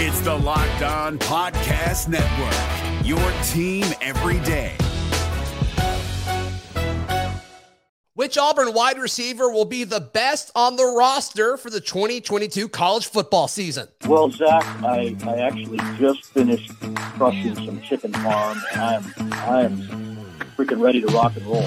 It's the Locked On Podcast Network, your team every day. Which Auburn wide receiver will be the best on the roster for the 2022 college football season? Well, Zac, I, I actually just finished crushing some chicken farm, and I'm I'm freaking ready to rock and roll.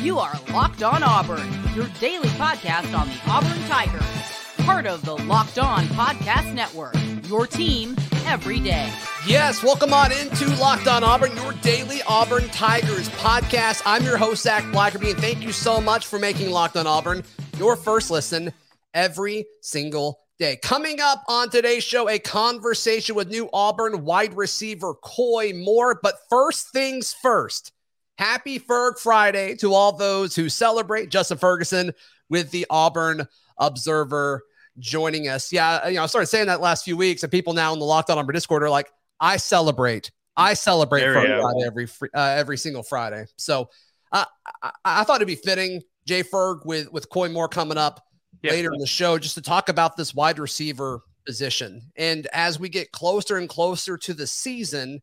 You are Locked On Auburn, your daily podcast on the Auburn Tigers, part of the Locked On Podcast Network. Your team every day. Yes, welcome on into Locked On Auburn, your daily Auburn Tigers podcast. I'm your host, Zac Blackerby, and thank you so much for making Locked On Auburn your first listen every single day. Coming up on today's show, a conversation with new Auburn wide receiver Koy Moore. But first things first, happy Ferg Friday to all those who celebrate Justin Ferguson with the Auburn Observer joining us. Yeah, you know, I started saying that last few weeks, and people now in the Locked On Auburn Discord are like, I celebrate. I celebrate every uh, every single Friday. So uh, I, I thought it'd be fitting, Jay Ferg, with with Koy Moore coming up yep. later in the show, just to talk about this wide receiver position. And as we get closer and closer to the season,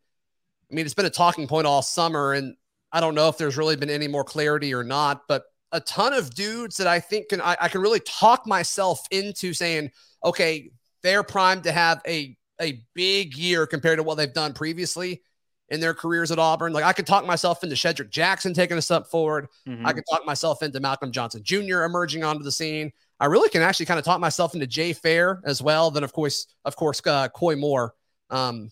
I mean, it's been a talking point all summer, and I don't know if there's really been any more clarity or not, but a ton of dudes that I think can I, I can really talk myself into saying, okay, they're primed to have a a big year compared to what they've done previously in their careers at Auburn. Like I could talk myself into Shedrick Jackson taking a step forward. Mm-hmm. I could talk myself into Malcolm Johnson Jr. emerging onto the scene. I really can actually kind of talk myself into Jay Fair as well. Then of course, of course, uh, Koy Moore, um,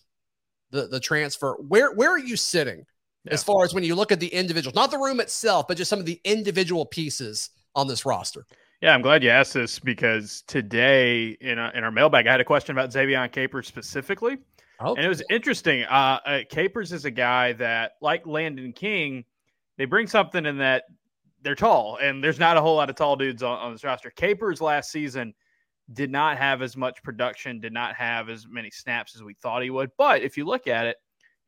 the the transfer. Where where are you sitting yeah. as far as when you look at the individuals, not the room itself, but just some of the individual pieces on this roster? Yeah, I'm glad you asked this because today in, a, in our mailbag, I had a question about Ze'Vian Capers specifically. Okay. And it was interesting. Uh, uh, Capers is a guy that, like Landon King, they bring something in that they're tall, and there's not a whole lot of tall dudes on, on this roster. Capers last season did not have as much production, did not have as many snaps as we thought he would. But if you look at it,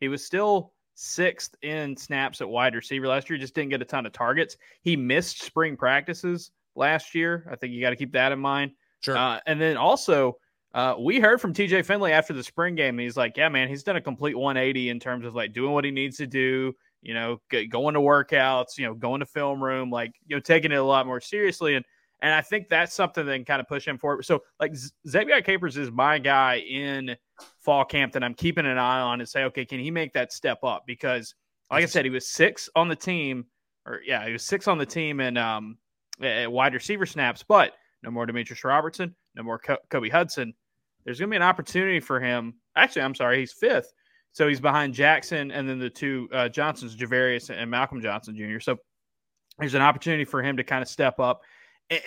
he was still sixth in snaps at wide receiver last year, just didn't get a ton of targets. He missed spring practices last year. I think you got to keep that in mind. Sure. Uh, and then also, uh, we heard from TJ Finley after the spring game. he's like, yeah, man, he's done a complete 180 in terms of like doing what he needs to do, you know, going to workouts, you know, going to film room, like, you know, taking it a lot more seriously. And, and I think that's something that can kind of push him forward. So, like, Ze'Vian Capers is my guy in fall camp that I'm keeping an eye on and say, okay, can he make that step up? Because, like I said, he was six on the team, or yeah, he was six on the team, and um, wide receiver snaps, but no more Demetris Robertson, no more Kobe Hudson. There's going to be an opportunity for him. Actually, I'm sorry, he's fifth. So he's behind Jackson and then the two uh, Johnsons, Ja'Varrius and Malcolm Johnson Jr. So there's an opportunity for him to kind of step up.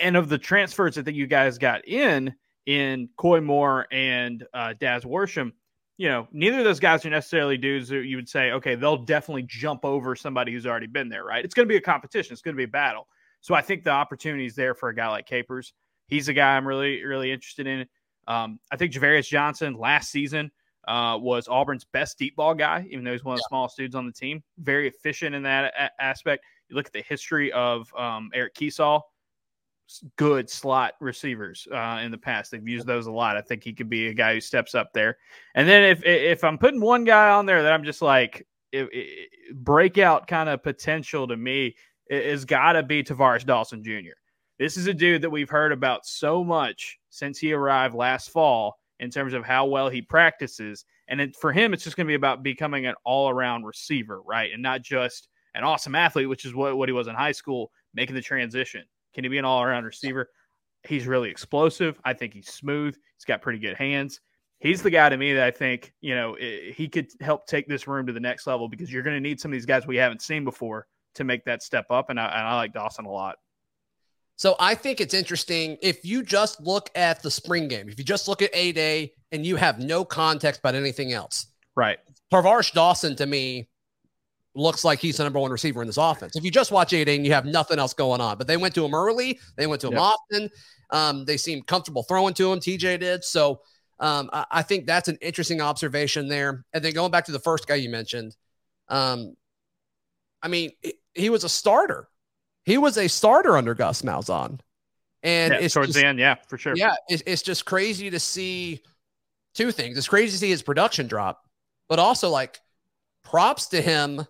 And of the transfers that you guys got in, in Koy Moore and uh, Daz Worsham, you know, neither of those guys are necessarily dudes that you would say, okay, they'll definitely jump over somebody who's already been there, right? It's going to be a competition. It's going to be a battle. So I think the opportunity is there for a guy like Capers. He's a guy I'm really, really interested in. Um, I think Ja'Varrius Johnson last season uh, was Auburn's best deep ball guy, even though he's one of the yeah. smallest dudes on the team. Very efficient in that a- aspect. You look at the history of um, Eric Kiesau, good slot receivers uh, in the past. They've used those a lot. I think he could be a guy who steps up there. And then if if I'm putting one guy on there that I'm just like it, it, breakout kind of potential to me, is got to be Tar'Varish Dawson Jr. This is a dude that we've heard about so much since he arrived last fall in terms of how well he practices. And it, for him, it's just going to be about becoming an all around receiver, right? And not just an awesome athlete, which is what, what he was in high school, making the transition. Can he be an all around receiver? He's really explosive. I think he's smooth. He's got pretty good hands. He's the guy to me that I think, you know, he could help take this room to the next level because you're going to need some of these guys we haven't seen before to make that step up. And I, and I like Dawson a lot. So I think it's interesting if you just look at the spring game, if you just look at A Day and you have no context about anything else. Right. Tar'Varish Dawson to me looks like he's the number one receiver in this offense. If you just watch A Day and you have nothing else going on, but they went to him early, they went to him yep. often. Um, they seemed comfortable throwing to him. TJ did. So um, I, I, think that's an interesting observation there. And then going back to the first guy you mentioned, um, I mean, he was a starter. He was a starter under Gus Malzahn. And yeah, it's towards just, the end, yeah, for sure. Yeah, it's, it's just crazy to see two things. It's crazy to see his production drop, but also like props to him,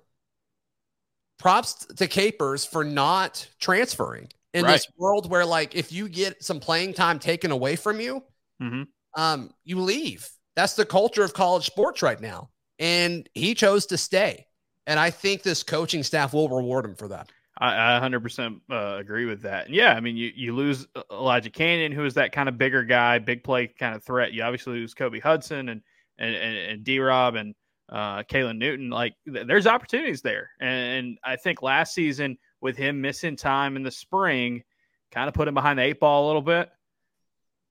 props to Capers for not transferring in Right. this world where like if you get some playing time taken away from you, Mhm. um, you leave. That's the culture of college sports right now. And he chose to stay. And I think this coaching staff will reward him for that. I, I 100% uh, agree with that. And yeah, I mean, you, you lose Elijah Canion, who is that kind of bigger guy, big play kind of threat. You obviously lose Kobe Hudson and and and, and D Rob and uh, Caylin Newton. Like, th- there's opportunities there. And I think last season, with him missing time in the spring, kind of put him behind the eight ball a little bit.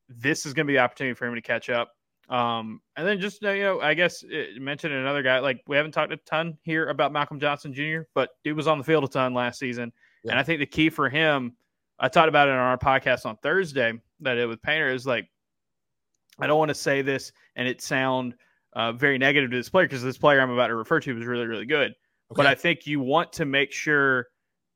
This is going to be the opportunity for him to catch up. Um, and then just uh, you know, I guess uh, mention another guy. Like we haven't talked a ton here about Malcolm Johnson Jr., but dude was on the field a ton last season, Yeah. and I think the key for him, I talked about it on our podcast on Thursday that it with Painter is like, I don't want to say this and it sound uh, very negative to this player because this player I'm about to refer to was really really good, but I think you want to make sure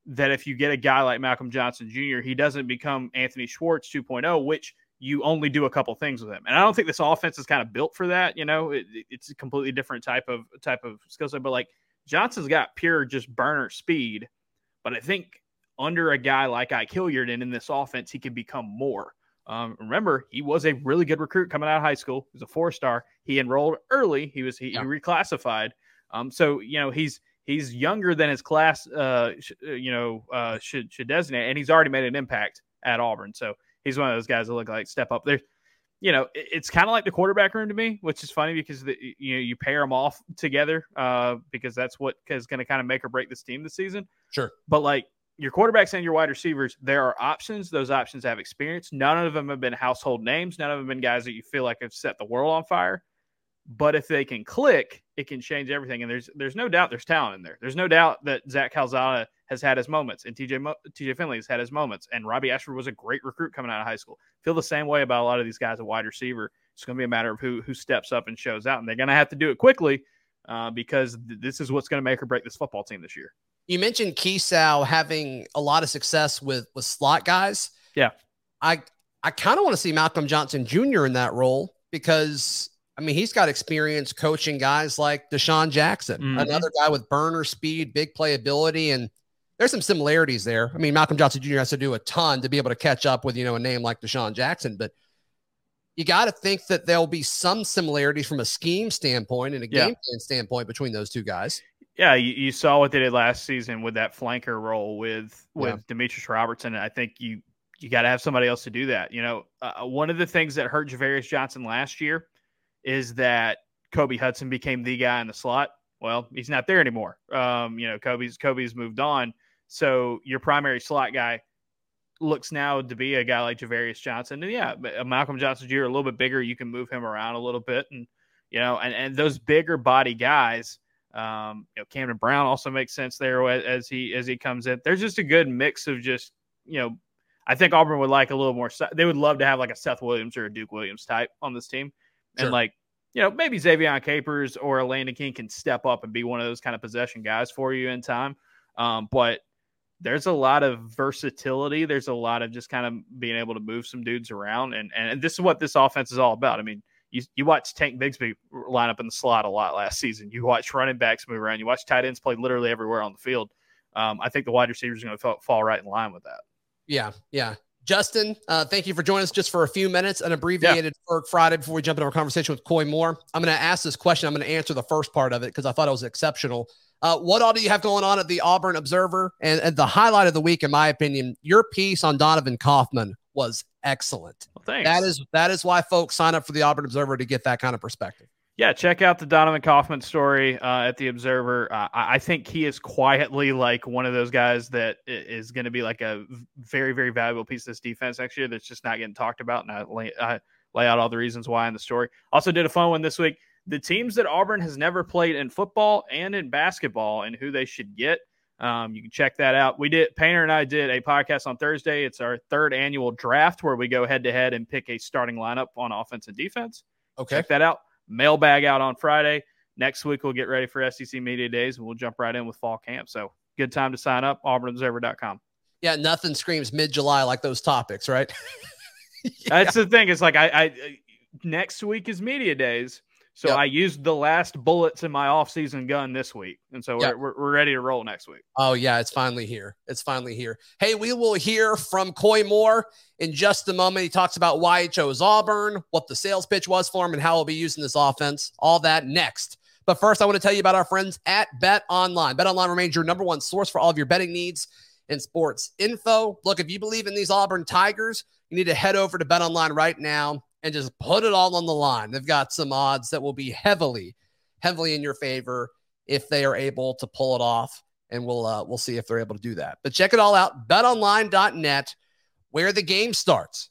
that if you get a guy like Malcolm Johnson Jr., he doesn't become Anthony Schwartz 2.0, which you only do a couple things with him. And I don't think this offense is kind of built for that. You know, it, it's a completely different type of type of skill set. But like Johnson's got pure just burner speed. But I think under a guy like Ike Hilliard and in this offense, he can become more. Um, remember, he was a really good recruit coming out of high school. He was a four star. He enrolled early. He was he, Yeah. he reclassified. Um, so you know he's he's younger than his class. Uh, sh- uh, you know uh, should should designate, and he's already made an impact at Auburn. So he's one of those guys that look like step up. There, you know, it- it's kind of like the quarterback room to me, which is funny because the, you know you pair them off together uh, because that's what is going to kind of make or break this team this season. Sure. But like your quarterbacks and your wide receivers, there are options. Those options have experience. None of them have been household names. None of them have been guys that you feel like have set the world on fire. But if they can click, it can change everything. And there's there's no doubt there's talent in there. There's no doubt that Zach Calzada has had his moments, and TJ Mo- TJ Finley has had his moments, and Robbie Ashford was a great recruit coming out of high school. Feel the same way about a lot of these guys at wide receiver. It's going to be a matter of who who steps up and shows out, and they're going to have to do it quickly uh, because th- this is what's going to make or break this football team this year. You mentioned Kiesau having a lot of success with with slot guys. Yeah. I I kind of want to see Malcolm Johnson Jr. in that role because I mean he's got experience coaching guys like DeSean Jackson, Mhm. another guy with burner speed, big playability, and there's some similarities there. I mean Malcolm Johnson Jr. has to do a ton to be able to catch up with you know a name like DeSean Jackson, but you got to think that there'll be some similarities from a scheme standpoint and a Yeah. game plan standpoint between those two guys. Yeah, you, you saw what they did last season with that flanker role with with Yeah. Demetris Robertson. And I think you you got to have somebody else to do that. You know, uh, one of the things that hurt Ja'Varrius Johnson last year is that Kobe Hudson became the guy in the slot. Well, he's not there anymore. Um, you know, Kobe's Kobe's moved on, so your primary slot guy looks now to be a guy like Ja'Varrius Johnson. And yeah, uh, Malcolm Johnson Jr. a little bit bigger. You can move him around a little bit, and you know, and and those bigger body guys. Um, you know, Camden Brown also makes sense there as, he as he comes in. There's just a good mix of just you know, I think Auburn would like a little more. They would love to have like a Seth Williams or a Duke Williams type on this team, Sure. and like you know maybe Ze'Vian Capers or a Landon King can step up and be one of those kind of possession guys for you in time. Um, but there's a lot of versatility. There's a lot of just kind of being able to move some dudes around, and and this is what this offense is all about. I mean, you you watch Tank Bigsby line up in the slot a lot last season. You watch running backs move around. You watch tight ends play literally everywhere on the field. Um, I think the wide receivers are going to fall, fall right in line with that. Yeah, yeah. Justin, uh, thank you for joining us just for a few minutes, an abbreviated Ferg Friday before we jump into our conversation with Koy Moore. I'm going to ask this question. I'm going to answer the first part of it because I thought it was exceptional. Uh, what all do you have going on at the Auburn Observer? And, and the highlight of the week, in my opinion, your piece on Donovan Kaufman was excellent. Well, thanks. That is that is why folks sign up for the Auburn Observer to get that kind of perspective. yeah, check out the Donovan Kaufman story uh, at the Observer. Uh, I, think he is quietly like one of those guys that is going to be like a very, very valuable piece of this defense next year that's just not getting talked about. And I lay, I lay out all the reasons why in the story. Also, did a fun one this week. The teams that Auburn has never played in football and in basketball and who they should get. Um, you can check that out. We did Painter and I did a podcast on Thursday. It's our third annual draft where we go head to head and pick a starting lineup on offense and defense. Okay. Check that out. Mailbag out on Friday. Next week, we'll get ready for SEC Media Days and we'll jump right in with fall camp. So, good time to sign up. AuburnObserver.com. Yeah, nothing screams mid July like those topics, right? That's the thing. It's like I, I next week is media days. So Yep. I used the last bullets in my off-season gun this week, and so Yep. we're, we're, we're ready to roll next week. Oh yeah, it's finally here. It's finally here. Hey, we will hear from Koy Moore in just a moment. He talks about why he chose Auburn, what the sales pitch was for him, and how he'll be using this offense. All that next. But first, I want to tell you about our friends at BetOnline. Bet Online remains your number one source for all of your betting needs and sports info. Look, if you believe in these Auburn Tigers, you need to head over to BetOnline right now and just put it all on the line. They've got some odds that will be heavily, heavily in your favor if they are able to pull it off and we'll uh, we'll see if they're able to do that. But check it all out, betonline.net, where the game starts.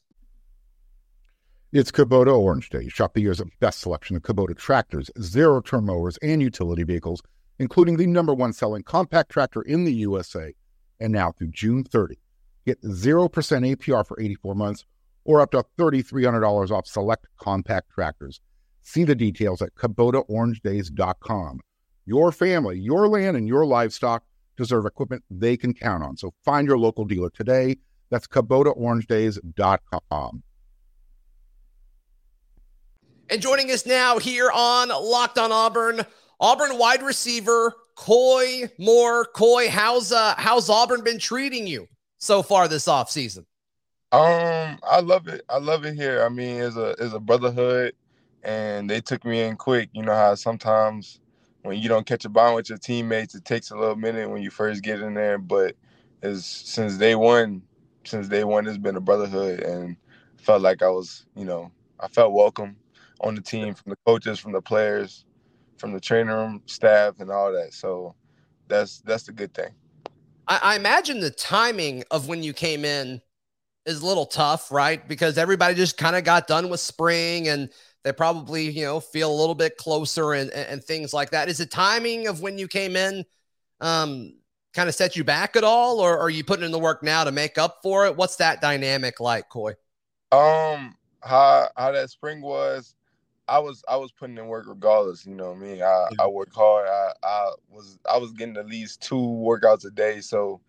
It's Kubota Orange Day. Shop the year's best selection of Kubota tractors, zero turn mowers, and utility vehicles, including the number one selling compact tractor in the USA. And now through June 30, get 0% APR for 84 months or up to $3,300 off select compact tractors. See the details at KubotaOrangeDays.com. Your family, your land, and your livestock deserve equipment they can count on. So find your local dealer today. That's KubotaOrangeDays.com. And joining us now here on Locked on Auburn, Auburn wide receiver Koy Moore. Koy, how's uh how's Auburn been treating you so far this offseason? Um, I love it. I love it here. I mean, it's a it's a brotherhood, and they took me in quick. You know how sometimes when you don't catch a bond with your teammates, it takes a little minute when you first get in there. But it's since day one, since day one, it's been a brotherhood, and felt like I was, you know, I felt welcome on the team from the coaches, from the players, from the training room staff, and all that. So that's that's the good thing. I, I imagine the timing of when you came in is a little tough, right? Because everybody just kind of got done with spring and they probably, you know, feel a little bit closer and, and, things like that. Is the timing of when you came in um, kind of set you back at all, or are you putting in the work now to make up for it? What's that dynamic like, Koy? Um, how how that spring was, I was I was putting in work regardless. You know what I mean? I I worked hard. I I was I was getting at least two workouts a day. So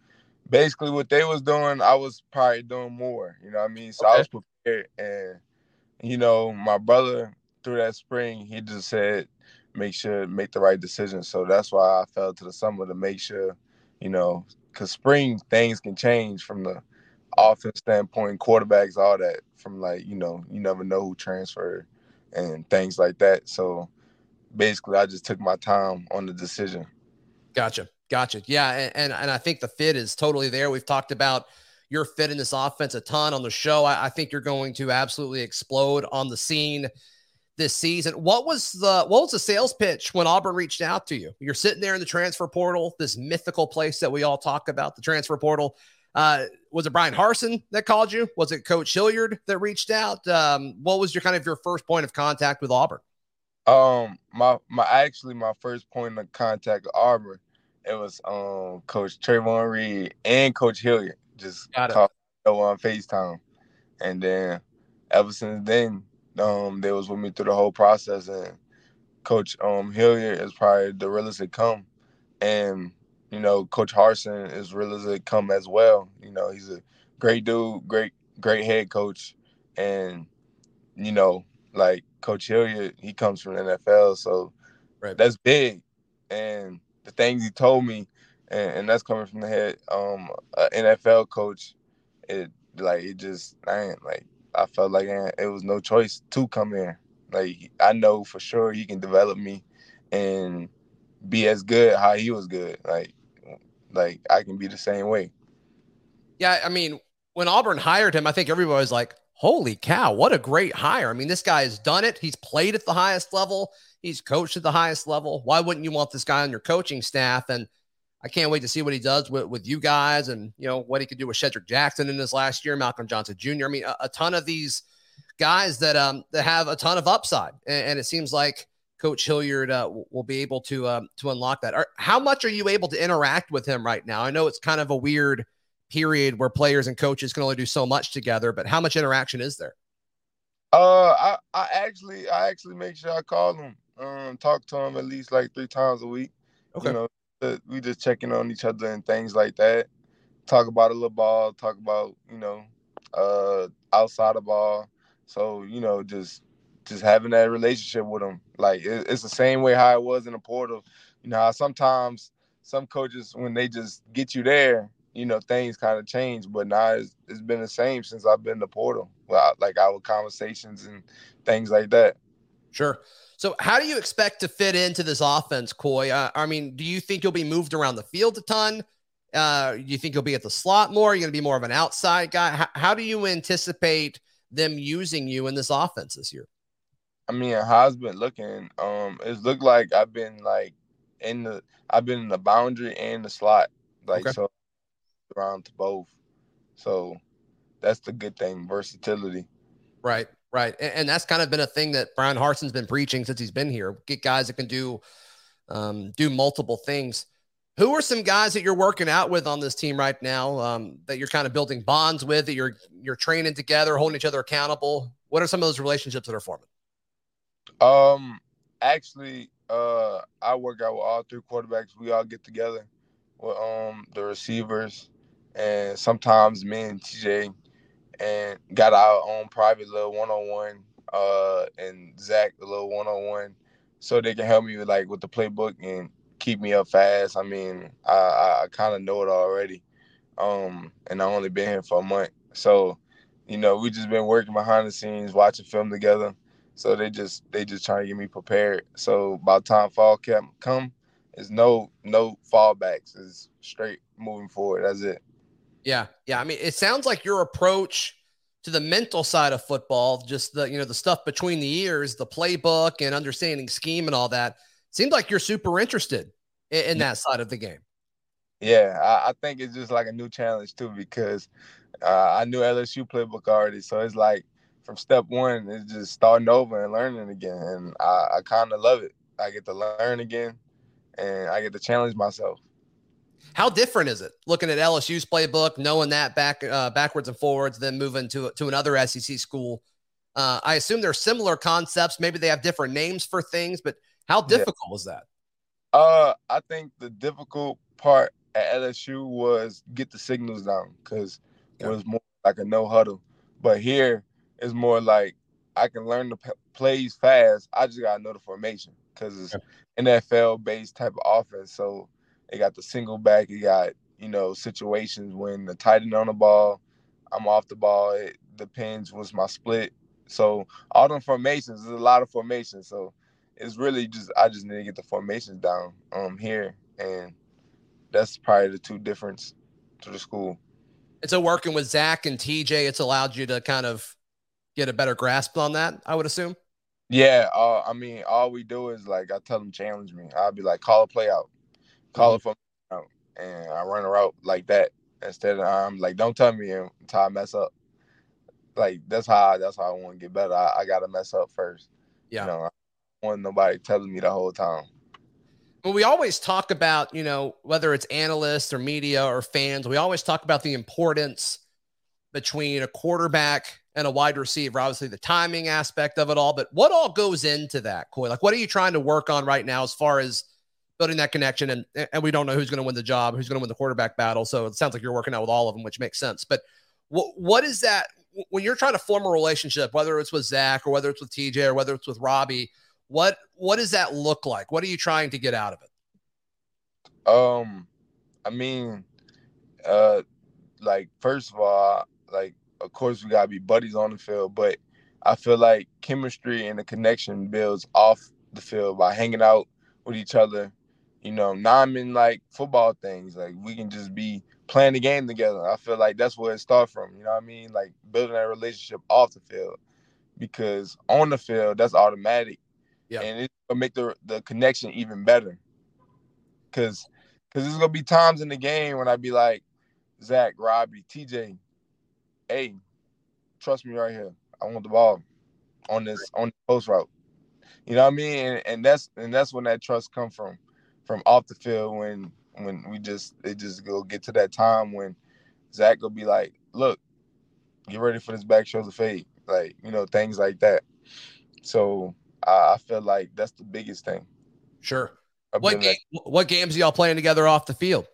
basically, what they was doing, I was probably doing more. You know what I mean? So I was prepared, and you know, my brother through that spring, he just said, make sure make the right decision. So that's why I fell to the summer to make sure, you know, because spring things can change from the offense standpoint, quarterbacks, all that. From like, you know, you never know who transferred and things like that. So basically, I just took my time on the decision. Gotcha. Gotcha. Yeah. And, and, and I think the fit is totally there. We've talked about your fit in this offense a ton on the show. I, I think you're going to absolutely explode on the scene this season. What was the what was the sales pitch when Auburn reached out to you? You're sitting there in the transfer portal, this mythical place that we all talk about, the transfer portal. Uh, was it Bryan Harsin that called you? Was it Coach Hilliard that reached out? Um, what was your kind of your first point of contact with Auburn? Um, my my actually my first point of contact with Auburn, it was um Coach Trovon Reed and Coach Hilliard just called on FaceTime, and then ever since then, um, they was with me through the whole process, and Coach um Hilliard is probably the realest it come, and you know Coach Harsin is real as it come as well. You know he's a great dude, great great head coach, and you know like Coach Hilliard, he comes from the NFL, so Right. that's big. And the things he told me, and, and that's coming from the head um NFL coach, it like it just I like I felt like it was no choice to come in. Like I know for sure he can develop me and be as good how he was good. Like like I can be the same way. Yeah, I mean, when Auburn hired him, I think everybody was like, holy cow, what a great hire. I mean, this guy has done it. He's played at the highest level, he's coached at the highest level. Why wouldn't you want this guy on your coaching staff? And I can't wait to see what he does with, with you guys and, you know, what he could do with Shedrick Jackson in his last year, Malcolm Johnson Jr. I mean, a, a ton of these guys that um that have a ton of upside. And, and it seems like Coach Hilliard uh, will- be able to um, to unlock that. Are, how much are you able to interact with him right now? I know it's kind of a weird period where players and coaches can only do so much together, but how much interaction is there? Uh, I, I actually, I actually make sure I call him, um, talk to him at least like three times a week. Okay. You know, uh, we just checking on each other and things like that. Talk about a little ball. Talk about you know, uh, outside of ball. So you know, just just having that relationship with him. Like it, it's the same way how it was in the portal. You know, sometimes some coaches when they just get you there, you know, things kind of change. But now it's, it's been the same since I've been in the portal. Well, like our conversations and things like that. Sure. So, how do you expect to fit into this offense, Koy? Uh, I mean, do you think you'll be moved around the field a ton? Uh, you think you'll be at the slot more? You're going to be more of an outside guy. How, how do you anticipate them using you in this offense this year? I mean, how it's been looking, um, it's looked like I've been like in the, I've been in the boundary and the slot, like okay. so around to both. So that's the good thing, versatility. Right, right, and, and that's kind of been a thing that Bryan Harsin's been preaching since he's been here. Get guys that can do, um, do multiple things. Who are some guys that you're working out with on this team right now um, that you're kind of building bonds with, that you're you're training together, holding each other accountable? What are some of those relationships that are forming? Um, actually, uh, I work out with all three quarterbacks. We all get together with um the receivers, and sometimes me and TJ, and got our own private little one on one. Uh, and Zach a little one on one, so they can help me with like with the playbook and keep me up fast. I mean, I, I, I kind of know it already. Um, and I only been here for a month. So, you know, we just been working behind the scenes, watching film together. So they just they just trying to get me prepared. So by the time fall camp come, it's no no fallbacks. It's straight moving forward. That's it. Yeah, yeah. I mean, it sounds like your approach to the mental side of football, just the you know the stuff between the ears, the playbook, and understanding scheme and all that seems like you're super interested in, in that side of the game. Yeah, I, I, think it's just like a new challenge too because uh, I knew LSU playbook already, so it's like from step one, it's just starting over and learning again, and I, I kind of love it. I get to learn again, and I get to challenge myself. How different is it looking at LSU's playbook, knowing that back uh, backwards and forwards, then moving to to another SEC school? Uh, I assume they're similar concepts. Maybe they have different names for things, but how difficult yeah. was that? Uh, I think the difficult part at LSU was get the signals down because yeah. it was more like a no huddle. But here it's more like I can learn the p- plays fast. I just gotta know the formation because it's yeah. NFL based type of offense. So they got the single back. You got you know situations when the tight end on the ball, I'm off the ball. It depends what's my split. So all them formations, there's a lot of formations. So it's really just I just need to get the formations down um here, and that's probably the two difference to the school. And so working with Zach and TJ, it's allowed you to kind of get a better grasp on that. I would assume. Yeah, uh, I mean, all we do is like I tell them challenge me. I'll be like, call a play out, call it for out, and I run a route like that instead of I'm um, like, don't tell me until I mess up. Like that's how that's how I want to get better. I, I got to mess up first. Yeah. You know, I don't want nobody telling me the whole time. Well, we always talk about, you know, whether it's analysts or media or fans, we always talk about the importance between a quarterback and a wide receiver. Obviously, the timing aspect of it all, but what all goes into that, Koy? Like, what are you trying to work on right now as far as building that connection? And and we don't know who's going to win the job, who's going to win the quarterback battle. So it sounds like you're working out with all of them, which makes sense. But what what is that when you're trying to form a relationship, whether it's with Zach or whether it's with TJ or whether it's with Robbie? What what does that look like? What are you trying to get out of it? Um, I mean, uh, like first of all, like of course we gotta be buddies on the field, but I feel like chemistry and the connection builds off the field by hanging out with each other. You know, not in like football things. Like we can just be playing the game together. I feel like that's where it starts from. You know what I mean? Like building that relationship off the field. Because on the field, that's automatic. Yeah. And it's gonna make the the connection even better. Cause cause there's gonna be times in the game when I be like, Zach, Robbie, TJ, hey, trust me right here. I want the ball on this on the post route. You know what I mean? And, and that's and that's when that trust come from from off the field when when we just it just go get to that time when Zach will be like, look, get ready for this back shoulder fade. Like, you know, things like that. So I, I feel like that's the biggest thing. Sure. What game, what games y'all playing together off the field?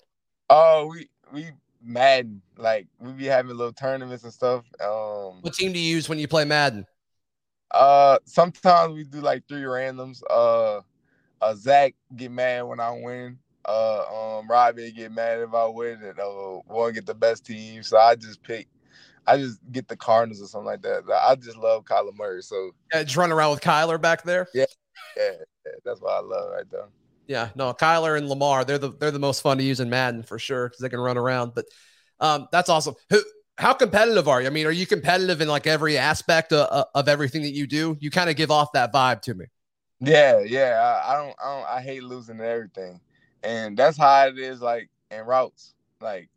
Oh, we we Madden. Like we be having little tournaments and stuff. Um What team do you use when you play Madden? Uh, sometimes we do like three randoms. Uh, uh Zach get mad when I win. Uh, um, Robbie get mad if I win, and uh, won't get the best team. So I just pick. I just get the Cardinals or something like that. I just love Kyler Murray. So yeah, just running around with Kyler back there. Yeah, yeah, yeah that's what I love right there. Yeah, no, Kyler and Lamar, they're the they're the most fun to use in Madden for sure because they can run around. But um, that's awesome. Who how competitive are you? I mean, are you competitive in like every aspect of, of everything that you do? You kind of give off that vibe to me. Yeah, yeah. I, I, don't, I don't, I hate losing everything, and that's how it is. Like in routes, like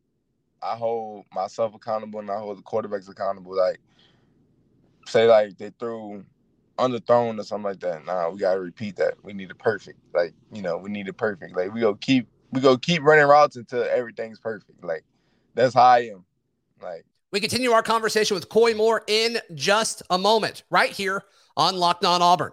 I hold myself accountable and I hold the quarterbacks accountable. Like say, like they threw underthrown or something like that. Nah, we gotta repeat that. We need it perfect. Like you know, we need it perfect. Like we go keep, we go keep running routes until everything's perfect. Like that's how I am. Like we continue our conversation with Koy Moore in just a moment, right here on Locked On Auburn.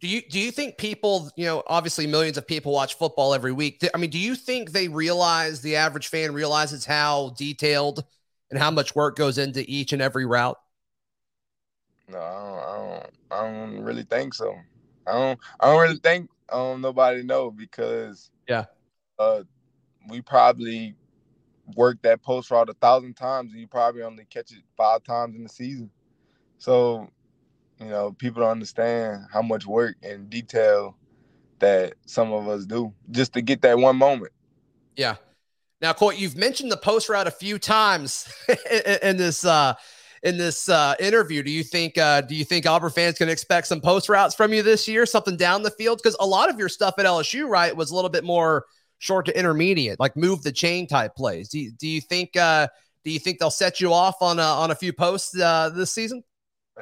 Do you do you think people, you know, obviously millions of people watch football every week. I mean, do you think they realize the average fan realizes how detailed and how much work goes into each and every route? No, I don't. I don't, I don't really think so. I don't. I don't really think um nobody know because yeah, uh, we probably work that post route a thousand times and you probably only catch it five times in the season. So, you know, people don't understand how much work and detail that some of us do just to get that one moment. Yeah. Now, Court, you've mentioned the post route a few times in this uh in this uh interview. Do you think uh do you think Auburn fans can expect some post routes from you this year, something down the field? Because a lot of your stuff at LSU, right, was a little bit more short to intermediate, like move the chain type plays. Do you, do you think uh, do you think they'll set you off on a, on a few posts uh, this season?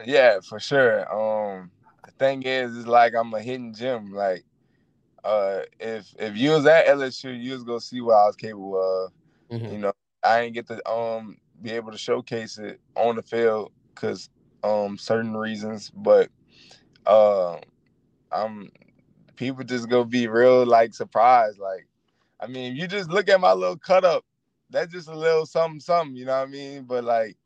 Yeah, for sure. Um, the thing is, it's like I'm a hidden gem. Like, uh, if if you was at LSU, you was gonna see what I was capable of. Mm-hmm. You know, I ain't get to um be able to showcase it on the field because um certain reasons, but uh, I'm people just gonna be real like surprised. Like I mean, you just look at my little cut up, that's just a little something, something. You know what I mean? But like,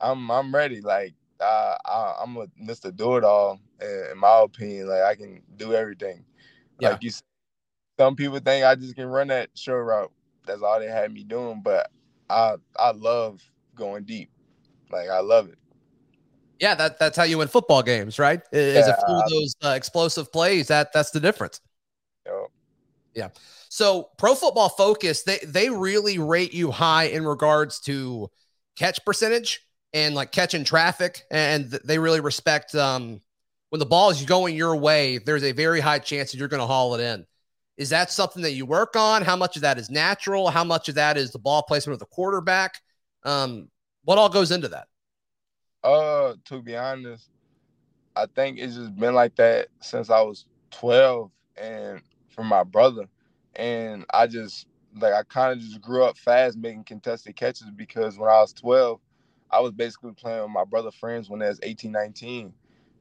I'm I'm ready. Like, uh, I, I'm a Mr. Do It All, in my opinion. Like, I can do everything. Yeah. Like you, some people think I just can run that short route. That's all they had me doing. But I I love going deep. Like, I love it. Yeah, that, that's how you win football games, right? Is yeah, a few of those uh, explosive plays. That that's the difference. Yep. Yeah. So Pro Football Focus, they they really rate you high in regards to catch percentage and like catching traffic, and they really respect um, when the ball is going your way. There's a very high chance that you're going to haul it in. Is that something that you work on? How much of that is natural? How much of that is the ball placement of the quarterback? Um, what all goes into that? Uh, to be honest, I think it's just been like that since I was 12, and from my brother and I just like I kind of just grew up fast making contested catches because when I was 12, I was basically playing with my brother friends when I was 18, 19.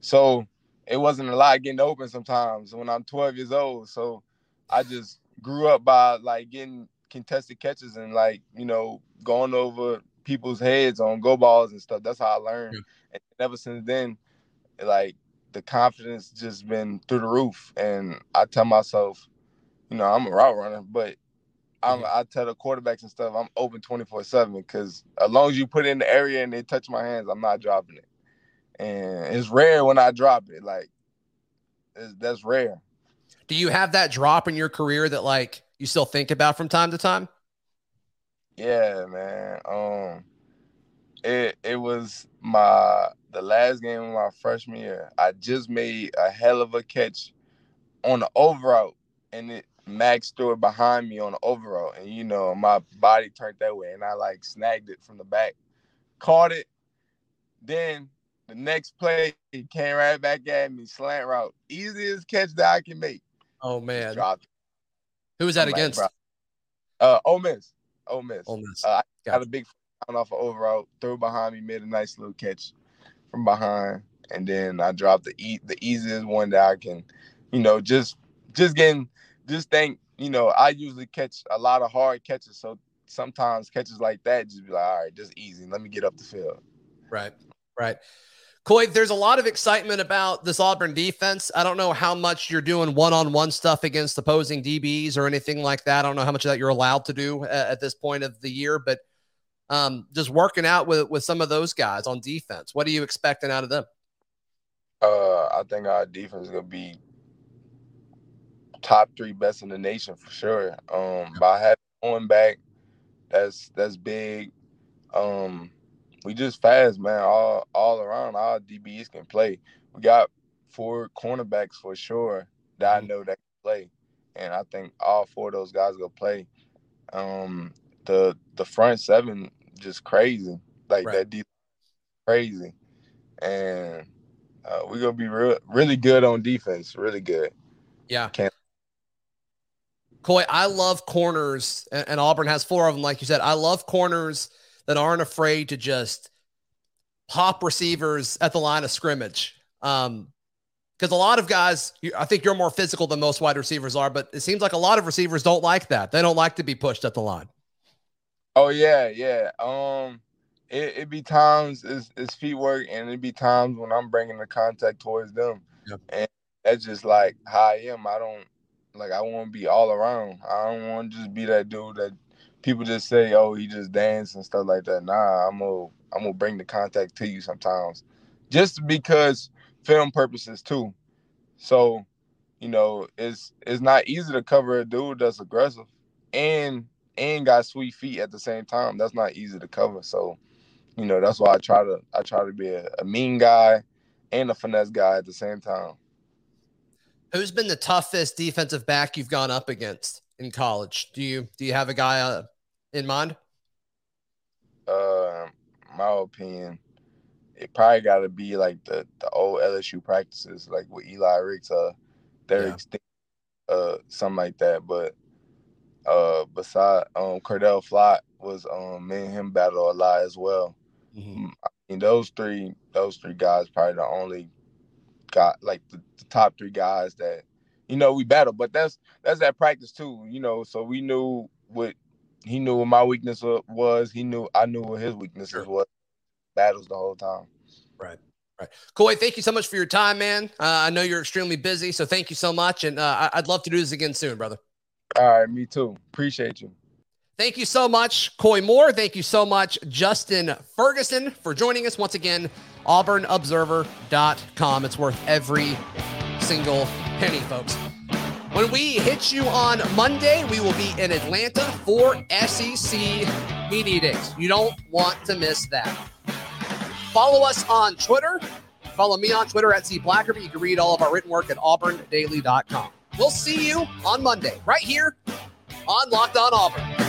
So it wasn't a lot getting open sometimes when I'm 12 years old. So I just grew up by like getting contested catches and like, you know, going over people's heads on go balls and stuff. That's how I learned. Yeah. And ever since then, like the confidence just been through the roof. And I tell myself, you know, I'm a route runner, but I'm, I tell the quarterbacks and stuff, I'm open 24 7 because as long as you put it in the area and they touch my hands, I'm not dropping it. And it's rare when I drop it. Like, that's rare. Do you have that drop in your career that, like, you still think about from time to time? Yeah, man. Um, it it was my the last game of my freshman year. I just made a hell of a catch on the over route, and it Max threw it behind me on the overall, and you know my body turned that way, and I like snagged it from the back, caught it. Then The next play, he came right back at me, slant route, easiest catch that I can make. Oh man, Dropped. who was that I'm against? bro. Uh, Ole Miss. Ole Miss. Ole Miss. Uh, I got Gotcha. a big down off of overout, threw behind me, made a nice little catch from behind, and then I dropped the e- the easiest one that I can, you know, just just getting just think, you know, I usually catch a lot of hard catches, so sometimes catches like that just be like, all right, just easy. Let me get up the field. Right, right. Koy, there's a lot of excitement about this Auburn defense. I don't know how much you're doing one-on-one stuff against opposing DBs or anything like that. I don't know how much of that you're allowed to do at, at this point of the year, but um, just working out with with some of those guys on defense. What are you expecting out of them? Uh, I think our defense is gonna be top three best in the nation for sure. Um, by having Owen back, that's that's big. Um, we just fast, man. All all around, all DBs can play. We got four cornerbacks for sure that I know that can play, and I think all four of those guys will play. Um, the the front seven just crazy, like Right. that deep crazy, and uh, we're gonna be real, really good on defense. Really good. Yeah. Can't- Koy, I love corners, and, and Auburn has four of them, like you said. I love corners that aren't afraid to just pop receivers at the line of scrimmage. Um, because a lot of guys, I think you're more physical than most wide receivers are, but it seems like a lot of receivers don't like that. They don't like to be pushed at the line. Oh yeah, yeah. Um, it it be times it's, it's feet work, and it be times when I'm bringing the contact towards them, Yep. and that's just like how I am. I don't like I want to be all around. I don't want to just be that dude that people just say, oh, he just dance and stuff like that. Nah, I'm gonna I'm gonna bring the contact to you sometimes, just because film purposes too. So, you know, it's it's not easy to cover a dude that's aggressive and and got sweet feet at the same time. That's not easy to cover. So, you know, that's why I try to I try to be a, a mean guy and a finesse guy at the same time. Who's been the toughest defensive back you've gone up against in college? Do you do you have a guy uh, in mind? Uh, my opinion, it probably got to be like the the old LSU practices, like with Eli Ricks, uh, Derek Yeah. Uh, something like that. But uh, beside um, Cordale Flott was um, me and him battle a lot as well. Mm, I mean, those three, those three guys probably the only got like the, the top three guys that you know we battle. But that's that's that practice too, you know. So we knew what he knew what my weakness was. He knew I knew what his weaknesses Sure. was. Battles the whole time. Right. Right. Koy, thank you so much for your time, man. Uh, I know you're extremely busy, so thank you so much, and uh, I'd love to do this again soon, brother. All right, me too. Appreciate you. Thank you so much, Koy Moore. Thank you so much, Justin Ferguson, for joining us once again. AuburnObserver.com. It's worth every single penny, folks. When we hit you on Monday, we will be in Atlanta for SEC Media Days. You don't want to miss that. Follow us on Twitter. Follow me on Twitter at C Blackerby. You can read all of our written work at auburndaily.com. We'll see you on Monday, right here on Locked On Auburn.